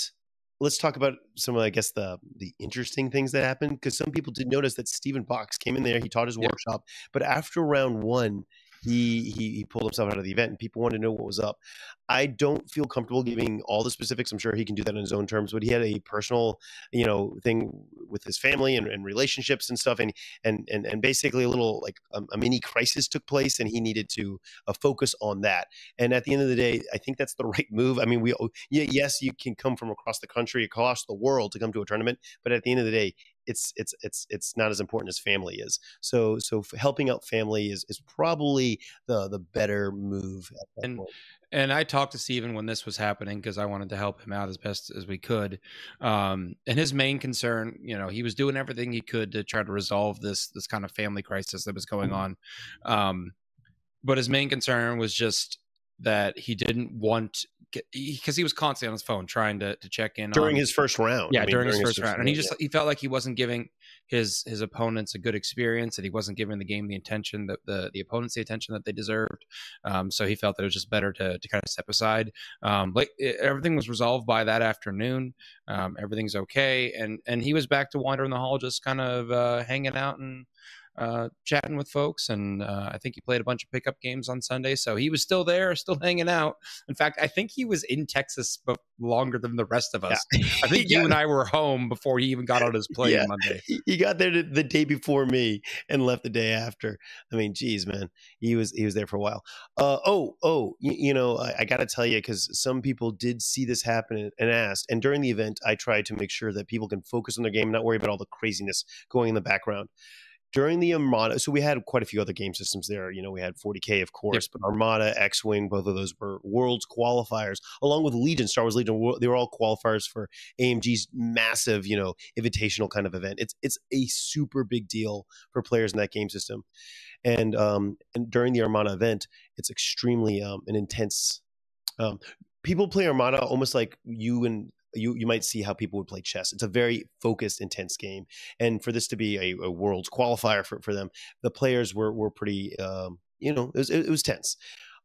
S2: let's talk about some of, I guess, the the interesting things that happened because some people did notice that Stephen Box came in there. He taught his
S1: Yeah.
S2: workshop, but after round one, he, he he pulled himself out of the event, and people wanted to know what was up. I don't feel comfortable giving all the specifics. I'm sure he can do that on his own terms, but he had a personal, you know, thing with his family and, and relationships and stuff, and and and and basically a little like a, a mini crisis took place, and he needed to uh, focus on that. And at the end of the day, I think that's the (laughs) right move. I mean, we yes, you can come from across the country, across the world to come to a tournament, but at the end of the day, it's it's it's it's not as important as family is. So so helping out family is is probably the the better move.
S1: and point. and I talked to Stephen when this was happening because I wanted to help him out as best as we could. Um, and his main concern, you know, he was doing everything he could to try to resolve this this kind of family crisis that was going mm-hmm. on. Um, but his main concern was just that he didn't want because he, was constantly on his phone trying to, to check in
S2: during
S1: on,
S2: his first round.
S1: Yeah, I mean, during, during, his first, his round, and he just yeah. he felt like he wasn't giving his his opponents a good experience, and he wasn't giving the game the attention that the the opponents the attention that they deserved. Um, so he felt that it was just better to to kind of step aside. Um, like it, everything was resolved by that afternoon. Um, everything's okay, and and he was back to wandering the hall, just kind of uh, hanging out and uh, chatting with folks, and uh, I think he played a bunch of pickup games on Sunday. So he was still there, still hanging out. In fact, I think he was in Texas but longer than the rest of us. Yeah. I think (laughs) you and I were home before he even got on his plane yeah. Monday. (laughs)
S2: He got there the day before me and left the day after. I mean, geez, man, he was he was there for a while. Uh, oh, oh, you, you know, I, I got to tell you because some people did see this happen and asked. And during the event, I tried to make sure that people can focus on their game, not worry about all the craziness going in the background during the Armada, so we had quite a few other game systems there. You know, we had 40K, of course, yep. but Armada, X Wing, both of those were Worlds qualifiers, along with Legion, Star Wars Legion. They were all qualifiers for AMG's massive, you know, invitational kind of event. It's it's a super big deal for players in that game system, and um, and during the Armada event, it's extremely um, an intense. Um, people play Armada almost like you and you you might see how people would play chess. It's a very focused, intense game, and for this to be a, a world's qualifier for, for them, the players were were pretty, um, you know, it was, it was tense.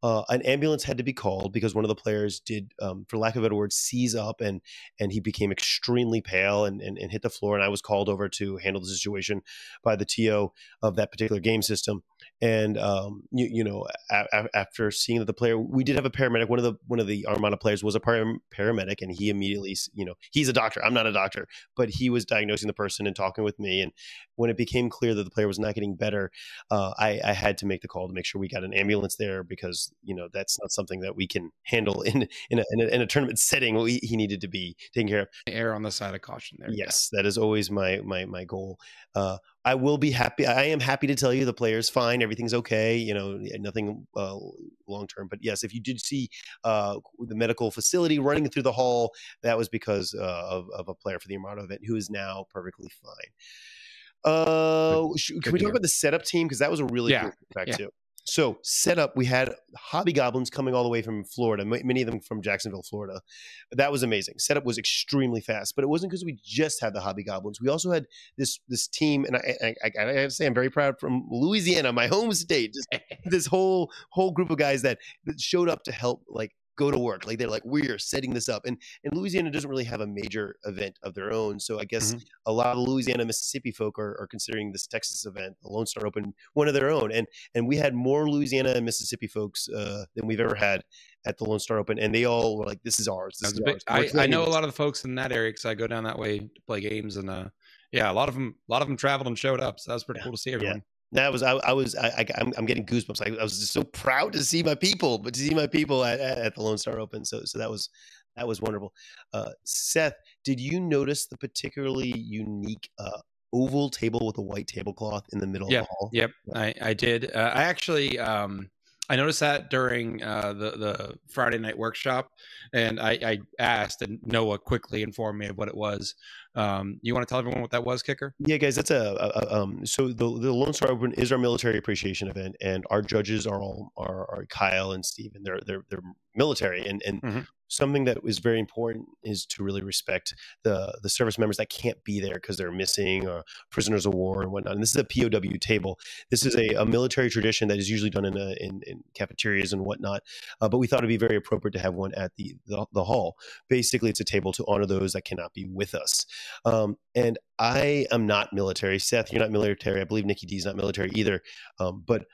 S2: Uh, an ambulance had to be called because one of the players did, um, for lack of a better word, seize up and and he became extremely pale and, and, and hit the floor. And I was called over to handle the situation by the TO of that particular game system. And um, you, you know, a, a, after seeing that the player, we did have a paramedic. One of the one of the Armada players was a param- paramedic, and he immediately, you know, he's a doctor. I'm not a doctor, but he was diagnosing the person and talking with me. And when it became clear that the player was not getting better, uh, I, I had to make the call to make sure we got an ambulance there because you know that's not something that we can handle (laughs) in in a, in a, in a tournament setting. We, he needed to be taken care of.
S1: Err on the side of caution there.
S2: Yes, that is always my my my goal. Uh, I will be happy. I am happy to tell you the player's fine. Everything's okay. You know, nothing uh, long term. But yes, if you did see uh, the medical facility running through the hall, that was because uh, of, of a player for the Armada event who is now perfectly fine. Uh, good, can we talk about the setup team because that was a really yeah. cool fact yeah. too. So setup, we had hobby goblins coming all the way from Florida, many of them from Jacksonville, Florida. That was amazing. Setup was extremely fast, but it wasn't because we just had the hobby goblins. We also had this this team, and I, I, I, I have to say I'm very proud from Louisiana, my home state. Just (laughs) this whole whole group of guys that, that showed up to help like go to work. Like they're like, we are setting this up. And and Louisiana doesn't really have a major event of their own. So I guess mm-hmm. a lot of Louisiana, Mississippi folk are, are considering this Texas event, the Lone Star Open, one of their own. And and we had more Louisiana and Mississippi folks uh, than we've ever had at the Lone Star Open, and they all were like, "This is ours." This is
S1: big, ours. I, I, know a lot of the folks in that area because I go down that way to play games, and uh, yeah, a lot of them, a lot of them traveled and showed up. So that was pretty yeah. cool to see everyone.
S2: Yeah. That was I, I was I, I am getting goosebumps. I, I, was just so proud to see my people, but to see my people at, at, the Lone Star Open. So so that was that was wonderful. Uh, Seth, did you notice the particularly unique uh, oval table with a white tablecloth in the middle of the hall?
S1: Yep, I, I did. Uh, I actually um, I noticed that during uh, the the Friday night workshop, and I, I, asked, and Noah quickly informed me of what it was. Um, you want to tell everyone what that was, Kicker?
S2: Yeah, guys, that's a, a, a um. So the the Lone Star Open is our military appreciation event, and our judges are all are, are Kyle and Steve, and they're they're they're military, and and mm-hmm something that is very important is to really respect the the service members that can't be there because they're missing or prisoners of war and whatnot. And this is a POW table. This is a, a military tradition that is usually done in, a, in, in cafeterias and whatnot. Uh, but we thought it'd be very appropriate to have one at the, the, the hall. Basically, it's a table to honor those that cannot be with us. Um, and I am not military. Seth, you're not military. I believe Nicky Dee is not military either. Um, but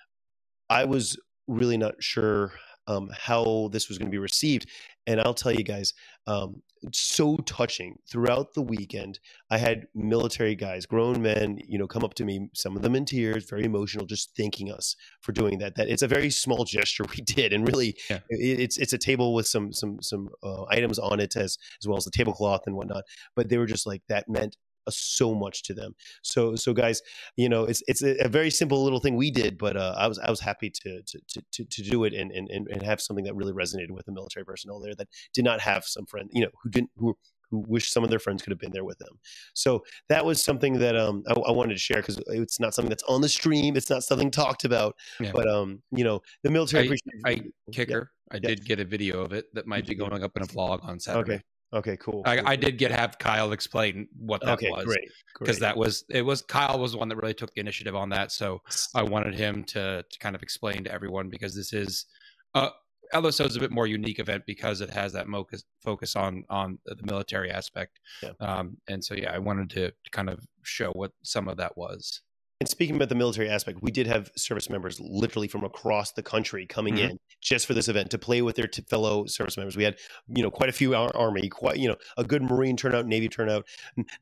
S2: I was really not sure um, how this was going to be received. And I'll tell you guys, um, so touching throughout the weekend. I had military guys, grown men, you know, come up to me, some of them in tears, very emotional, just thanking us for doing that. That it's a very small (laughs) gesture we did, and really,
S1: Yeah.
S2: it, it's it's a table with some some some uh, items on it as as well as the tablecloth and whatnot. But they were just like that meant so much to them. So so guys, you know, it's it's a, very simple little thing we did, but uh, I was I was happy to to to to, do it and, and and have something that really resonated with the military personnel there that did not have some friend, you know, who didn't who who wish some of their friends could have been there with them. So that was something that um I, I wanted to share because it's not something that's on the stream. It's not something talked about,
S1: Yeah.
S2: but um you know the military
S1: I- I kicker. I
S2: Yeah.
S1: did get a video of it that might be
S2: did get it.
S1: going up in a vlog on Saturday.
S2: Okay. Okay. Cool.
S1: I,
S2: cool,
S1: I did get have Kyle explain what that
S2: okay.
S1: was
S2: Great.
S1: because that was it was Kyle was the one that really took the initiative on that. So I wanted him to to kind of explain to everyone because this is uh LSO is a bit more unique event because it has that focus focus on on the military aspect.
S2: Yeah.
S1: Um, and so yeah, I wanted to, to kind of show what some of that was.
S2: And speaking about the military aspect, we did have service members literally from across the country coming
S1: Mhm.
S2: in just for this event to play with their t- fellow service members. We had, you know, quite a few our army, quite you know, a good Marine turnout, Navy turnout,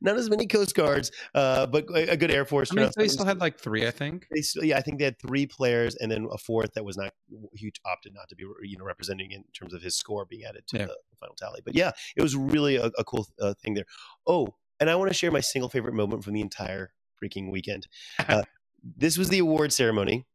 S2: not as many Coast Guards, uh, but a a good Air Force
S1: I mean,
S2: turnout.
S1: they still had like three, I think.
S2: They still- yeah, I think they had three players and then a fourth that was not he opted not to be you know representing in terms of his score being added to
S1: Yeah.
S2: the final tally. But yeah, it was really a, a cool uh, thing there. Oh, and I want to share my single favorite moment from the entire freaking weekend. (laughs) Uh, this was the award ceremony.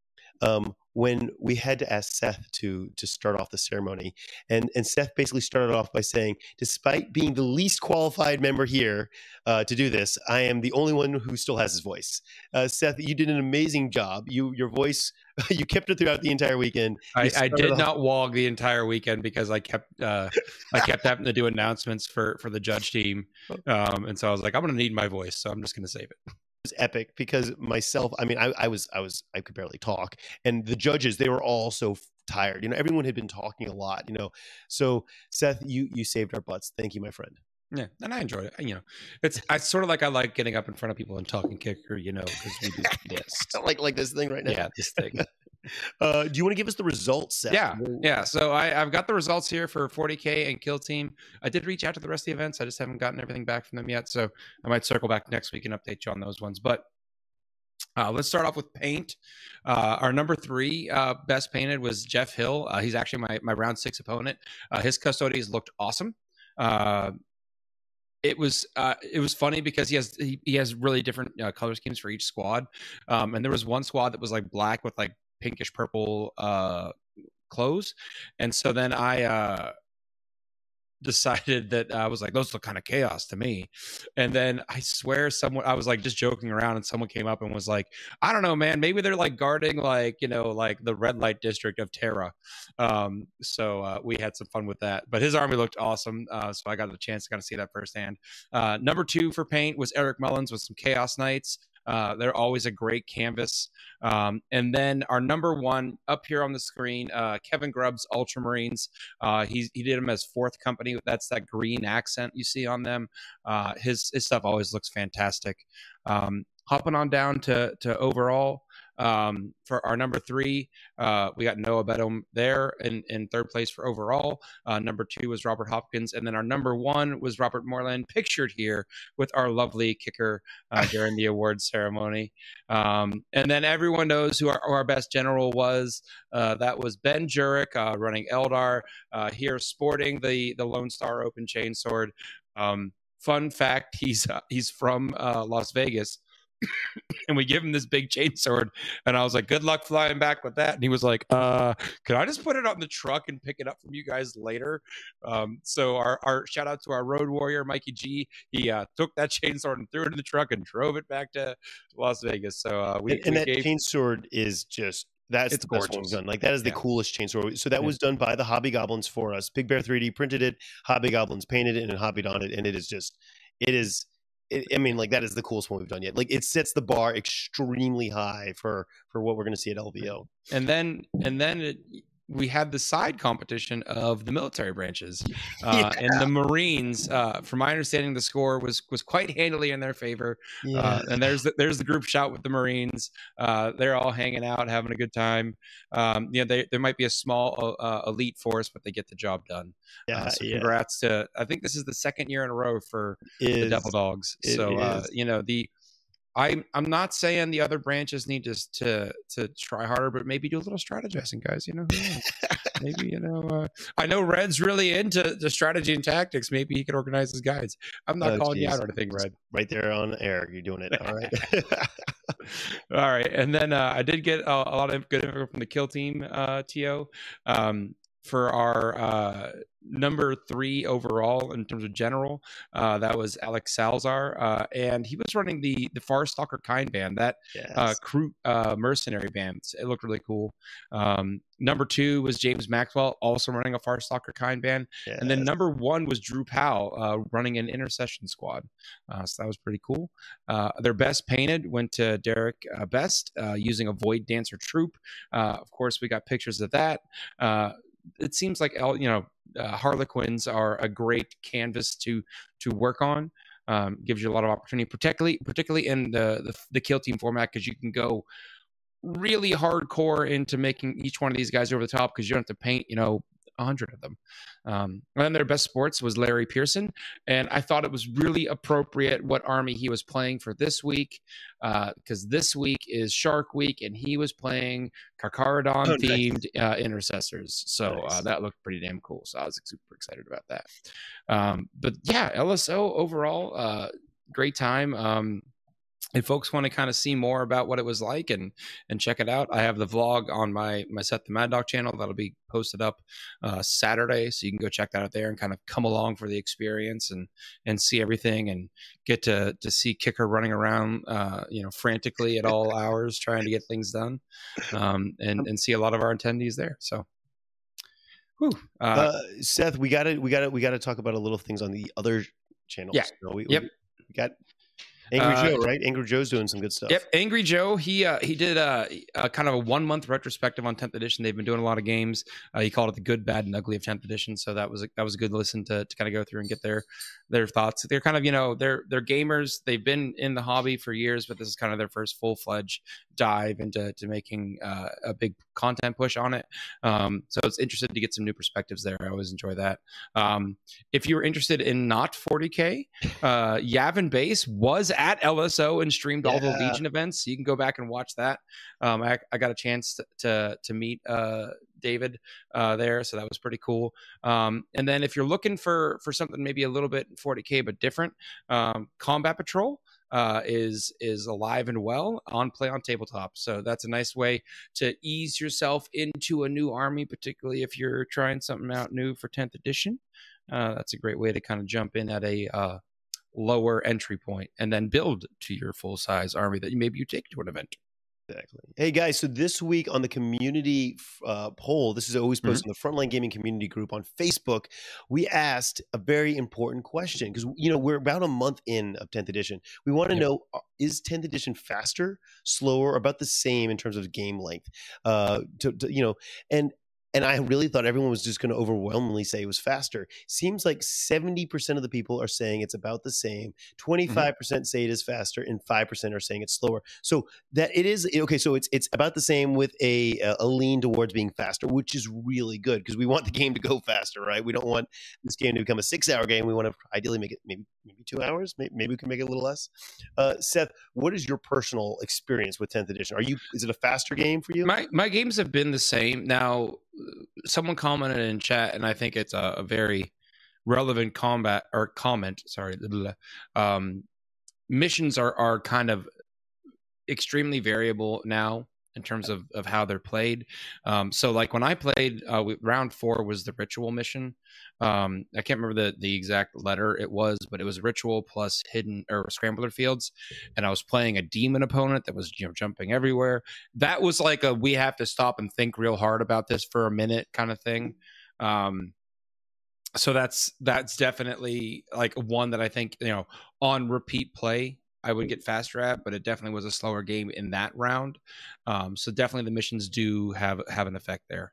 S2: Um, when we had to ask Seth to to start off the ceremony, and and Seth basically started off by saying, despite being the least qualified member here uh, to do this, I am the only one who still has his voice. Uh, Seth, you did an amazing job. You your voice, (laughs) you kept it throughout the entire weekend.
S1: I, I did not walk the entire weekend because I kept uh, I kept having to do announcements for for the judge team, (laughs) um, and so I was like, I'm going to need my voice, so I'm just going to save it.
S2: Was epic because myself i mean I, I was i was i could barely talk and the judges they were all so tired you know everyone had been talking a lot you know so seth you you saved our butts thank you my friend
S1: Yeah, and I enjoyed it. You know, it's I sort of like I like getting up in front of people and talking kicker. You know, because we do (laughs) this.
S2: like like this thing right now
S1: Yeah, this thing.
S2: Uh do you want to give us the results seth
S1: Yeah, yeah. So I, I've got the results here for 40k and Kill Team. I did reach out to the rest of the events. I just haven't gotten everything back from them yet. So I might circle back next week and update you on those ones. But uh, let's start off with paint. Uh, our number three uh, best painted was Jeff Hill. Uh, he's actually my my round six opponent. Uh, his custodians looked awesome. Uh, it was uh, it was funny because he has he, he has really different uh, color schemes for each squad. Um, and there was one squad that was like black with like pinkish purple uh, clothes, and so then I uh, decided that I was like, those look kind of chaos to me. And then I swear someone I was like just joking around and someone came up and was like, I don't know, man, maybe they're like guarding like, you know, like the red light district of Terra. Um, so uh, we had some fun with that. But his army looked awesome. Uh, so I got the chance to kind of see that firsthand. Uh, number two for paint was Eric Mullins with some Chaos Knights. Uh, they're always a great canvas. Um, and then our number one up here on the screen, uh, Kevin Grubbs Ultramarines. Uh, he he did them as fourth company. That's that green accent you see on them. Uh, his his stuff always looks fantastic. Um, hopping on down to to overall. Um, for our number three, uh, we got Noah Bedham there in, in third place for overall. Uh, number two was Robert Hopkins. And then our number one was Robert Moreland, pictured here with our lovely kicker uh, (laughs) during the award ceremony. Um, and then everyone knows who our, who our best general was. Uh, that was Ben Jurek uh, running Eldar uh, here, sporting the the Lone Star Open Chainsword. Um, fun fact: he's uh, he's from uh, Las Vegas. (laughs) and we give him this big chainsword and i was like good luck flying back with that and he was like uh could i just put it on the truck and pick it up from you guys later um so our, our shout out to our road warrior mikey g he uh took that (laughs) chainsword and threw it in the truck and drove it back to las vegas so uh we,
S2: and, and
S1: we
S2: that
S1: gave
S2: chainsword is just that's
S1: It's
S2: the best one
S1: gorgeous.
S2: we've done. Like that is the
S1: Yeah.
S2: coolest chainsaw. So that
S1: Yeah.
S2: was done by the Hobby Goblins for us. Big Bear 3D printed it. Hobby Goblins painted it and hobbied on it, and it is just, it is. It, I mean, like that is the coolest one we've done yet. Like it sets the bar extremely high for for what we're going to see at LVO.
S1: and then and then it we had the side competition of the military branches, (laughs) uh,
S2: Yeah.
S1: and the Marines. Uh, from my understanding, the score was was quite handily in their favor.
S2: Yeah.
S1: Uh, and there's the, there's the group shot with the Marines. Uh, they're all hanging out, having a good time. Um, you know, they, there might be a small uh, elite force, but they get the job done.
S2: yeah,
S1: Uh, so
S2: yeah.
S1: congrats to. I think this is the second year in a row for the
S2: Is-
S1: Devil Dogs. So uh, you know the. I'm I'm not saying the other branches need to to to try harder, but maybe do a little strategizing, guys. You know, maybe you know. Uh, I know Red's really into the strategy and tactics. Maybe he could organize his guides. I'm not
S2: Oh,
S1: calling you out or anything, Red.
S2: right there on air. You're doing it. All right. (laughs)
S1: All right, and then uh, I did get a, a lot of good info from the kill team, uh, To, um, for our uh, number three overall in terms of general. Uh, that was Alex Salzar, uh, and he was running the the Farstalker Kinband, that
S2: yes.
S1: uh, crew uh, mercenary band. It looked really cool. Um, number two was James Maxwell, also running a Farstalker Kinband. And then number one was Drew Powell uh, running an intercession squad. Uh, so that was pretty cool. Uh, their best painted went to Derek uh, Best uh, using a Void Dancer troupe. Uh, of course, we got pictures of that. It seems like you know uh, Harlequins are a great canvas to to work on. Um, gives you a lot of opportunity, particularly particularly in the the, the kill team format because you can go really hardcore into making each one of these guys over the top because you don't have to paint you know a hundred of them. Um, and their best sports was Larry Pearson, and I thought it was really appropriate what army he was playing for this week, because this week is Shark Week, and he was playing Carcharodon
S2: Oh, nice.
S1: themed uh, intercessors. So uh, that looked pretty damn cool. So I was super excited about that. Um, but yeah, LSO overall, uh, great time. Um, if folks want to kind of see more about what it was like and and check it out, I have the vlog on my my Set the Mad Dog channel that'll be posted up uh, Saturday, so you can go check that out there and kind of come along for the experience and and see everything and get to to see Kicker running around, uh, you know, frantically at all (laughs) hours trying to get things done, um, and and see a lot of our attendees there. So, uh,
S2: uh, Seth, we got to we got to we got to talk about a little things on the other channels.
S1: Yeah.
S2: No, we,
S1: Yep.
S2: we, we got Angry
S1: Uh,
S2: Joe, right? Angry Joe's doing some good stuff.
S1: Yep, Angry Joe. He uh, he did a, a kind of a one month retrospective on 10th edition. They've been doing a lot of games. Uh, he called it the good, bad, and ugly of 10th edition. So that was a, that was a good listen to, to kind of go through and get their their thoughts. They're kind of you know they're they're gamers. They've been in the hobby for years, but this is kind of their first full fledged dive into to making uh, a big content push on it. Um, so it's interested to get some new perspectives there. I always enjoy that. Um, if you were interested in not 40k, uh, Yavin Base was at LSO and streamed all the Legion events. So you can go back and watch that. Um, I, I got a chance to to, to meet uh, David uh, there, so that was pretty cool. Um, and then if you're looking for for something maybe a little bit 40k but different, um, Combat Patrol. Uh, is is alive and well on play on tabletop so that's a nice way to ease yourself into a new army particularly if you're trying something out new for 10th edition uh, that's a great way to kind of jump in at a uh, lower entry point and then build to your full size army that maybe you take to an event.
S2: Exactly. Hey guys, so this week on the community uh, poll, this is always
S1: Mm-hmm.
S2: posted in the Frontline Gaming community group on Facebook. We asked a very important question because you know we're about a month in of 10th edition. We want to
S1: Yep.
S2: know uh, is 10th edition faster, slower, or about the same in terms of game length? Uh, to, to you know, and and I really thought everyone was just going to overwhelmingly say it was faster. Seems like 70% of the people are saying it's about the same. Mm-hmm. 25% say it is faster, and 5% are saying it's slower. So that it is eh, okay. So it's it's about the same with a a lean towards being faster, which is really good because we want the game to go faster, right? We don't want this game to become a six hour game. We want to ideally make it maybe maybe two hours. Maybe, maybe we can make it a little less. Uh, Seth, what is your personal experience with 10th edition? Are you is it a faster game for you?
S1: My my games have been the same. Now, someone commented in chat, and I think it's a, a very relevant combat or comment. Sorry, um, missions are are kind of extremely variable now in terms of, of how they're played. Um, so like when I played, uh, we, round four was the ritual mission. Um, I can't remember the, the exact letter it was, but it was ritual plus hidden or scrambler fields. And I was playing a demon opponent that was, you know, jumping everywhere. That was like a, we have to stop and think real hard about this for a minute kind of thing. Um, so that's, that's definitely like one that I think, you know, on repeat play, I would get faster at, but it definitely was a slower game in that round. Um, so definitely the missions do have have an effect there.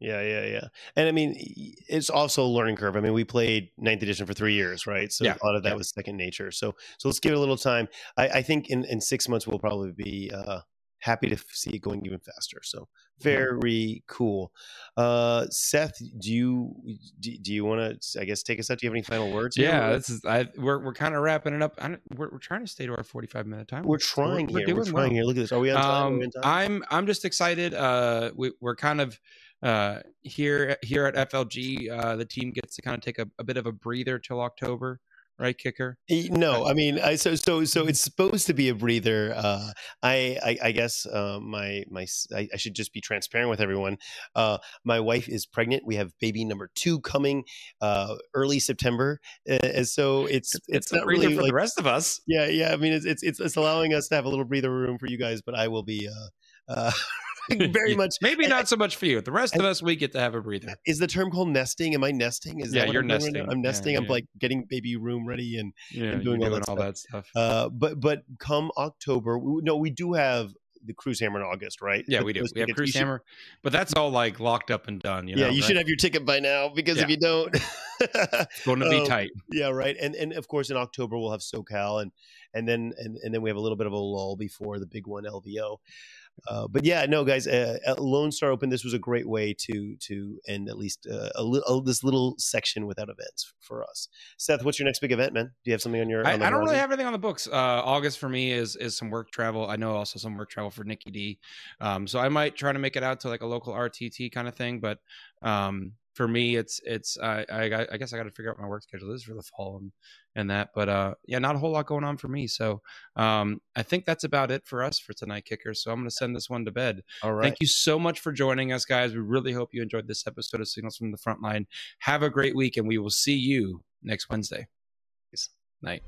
S2: Yeah, yeah, yeah. And I mean, it's also a learning curve. I mean, we played ninth edition for three years, right? So
S1: Yeah,
S2: a lot of that
S1: yeah.
S2: was second nature. So, so let's give it a little time. I, I think in, in six months we'll probably be uh, happy to see it going even faster. So very cool. Uh, Seth, do you do, do you want to? I guess take us out. Do you have any final words?
S1: Yeah,
S2: We're-
S1: this is I we're we're kind of wrapping it up. I don't, we're we're trying to stay to our 45 minute time.
S2: we're trying here. We're
S1: doing
S2: trying
S1: well.
S2: here. Look at this. Are we on time? Are we
S1: Um,
S2: on time?
S1: I'm I'm just excited. Uh, we, we're kind of uh here here at FLG. Uh, the team gets to kind of take a, a bit of a breather till October, right, kicker?
S2: No, I mean, I so so so it's supposed to be a breather. Uh, I, I I guess uh, my my I should just be transparent with everyone. Uh, my wife is pregnant. We have baby number two coming uh, early September, uh, and so it's it's,
S1: It's
S2: not really
S1: for
S2: like
S1: the rest of us.
S2: yeah yeah. I mean, it's, it's it's it's allowing us to have a little breather room for you guys, but I will be uh, uh, (laughs) (laughs) (laughs) very much.
S1: Maybe not so much for you. The rest
S2: and-
S1: of us, we get to have a breather.
S2: Is the term called nesting? Am I nesting? Is
S1: Yeah,
S2: that
S1: you're
S2: I'm doing right
S1: nesting.
S2: I'm
S1: Yeah,
S2: nesting. I'm
S1: yeah.
S2: like getting baby room ready and
S1: Yeah,
S2: and doing all that
S1: all
S2: stuff.
S1: that stuff.
S2: Uh, but but come October, we, no, we do have the cruise hammer in August, right?
S1: yeah, we do.
S2: those
S1: We have
S2: tickets,
S1: Cruise
S2: should-
S1: Hammer, but that's all like locked up and done. You
S2: yeah, you
S1: right?
S2: should have your ticket by now because if you don't,
S1: It's going to be
S2: um, (laughs)
S1: tight.
S2: yeah, right. And and of course in October we'll have SoCal and and then and, and then we have a little bit of a lull before the big one LVO. Uh, but yeah, no, guys, uh, Lone Star Open, this was a great way to to end at least uh, a little this little section without events for us. Seth, what's your next big event, man? Do you have something on your?
S1: I,
S2: on
S1: I don't really have anything on the books. Uh, August for me is is some work travel. I know also some work travel for Nicky Dee. Um, so I might try to make it out to like a local RTT kind of thing. But um, for me, it's it's I I, I guess I got to figure out my work schedule is for the fall and and that. But uh, yeah, not a whole lot going on for me. So um, I think that's about it for us for tonight, kickers. So I'm going to send this one to bed.
S2: All right.
S1: Thank you so much for joining us, guys. We really hope you enjoyed this episode of Signals from the Front Line. Have a great week, and we will see you next Wednesday.
S2: Peace.
S1: Night.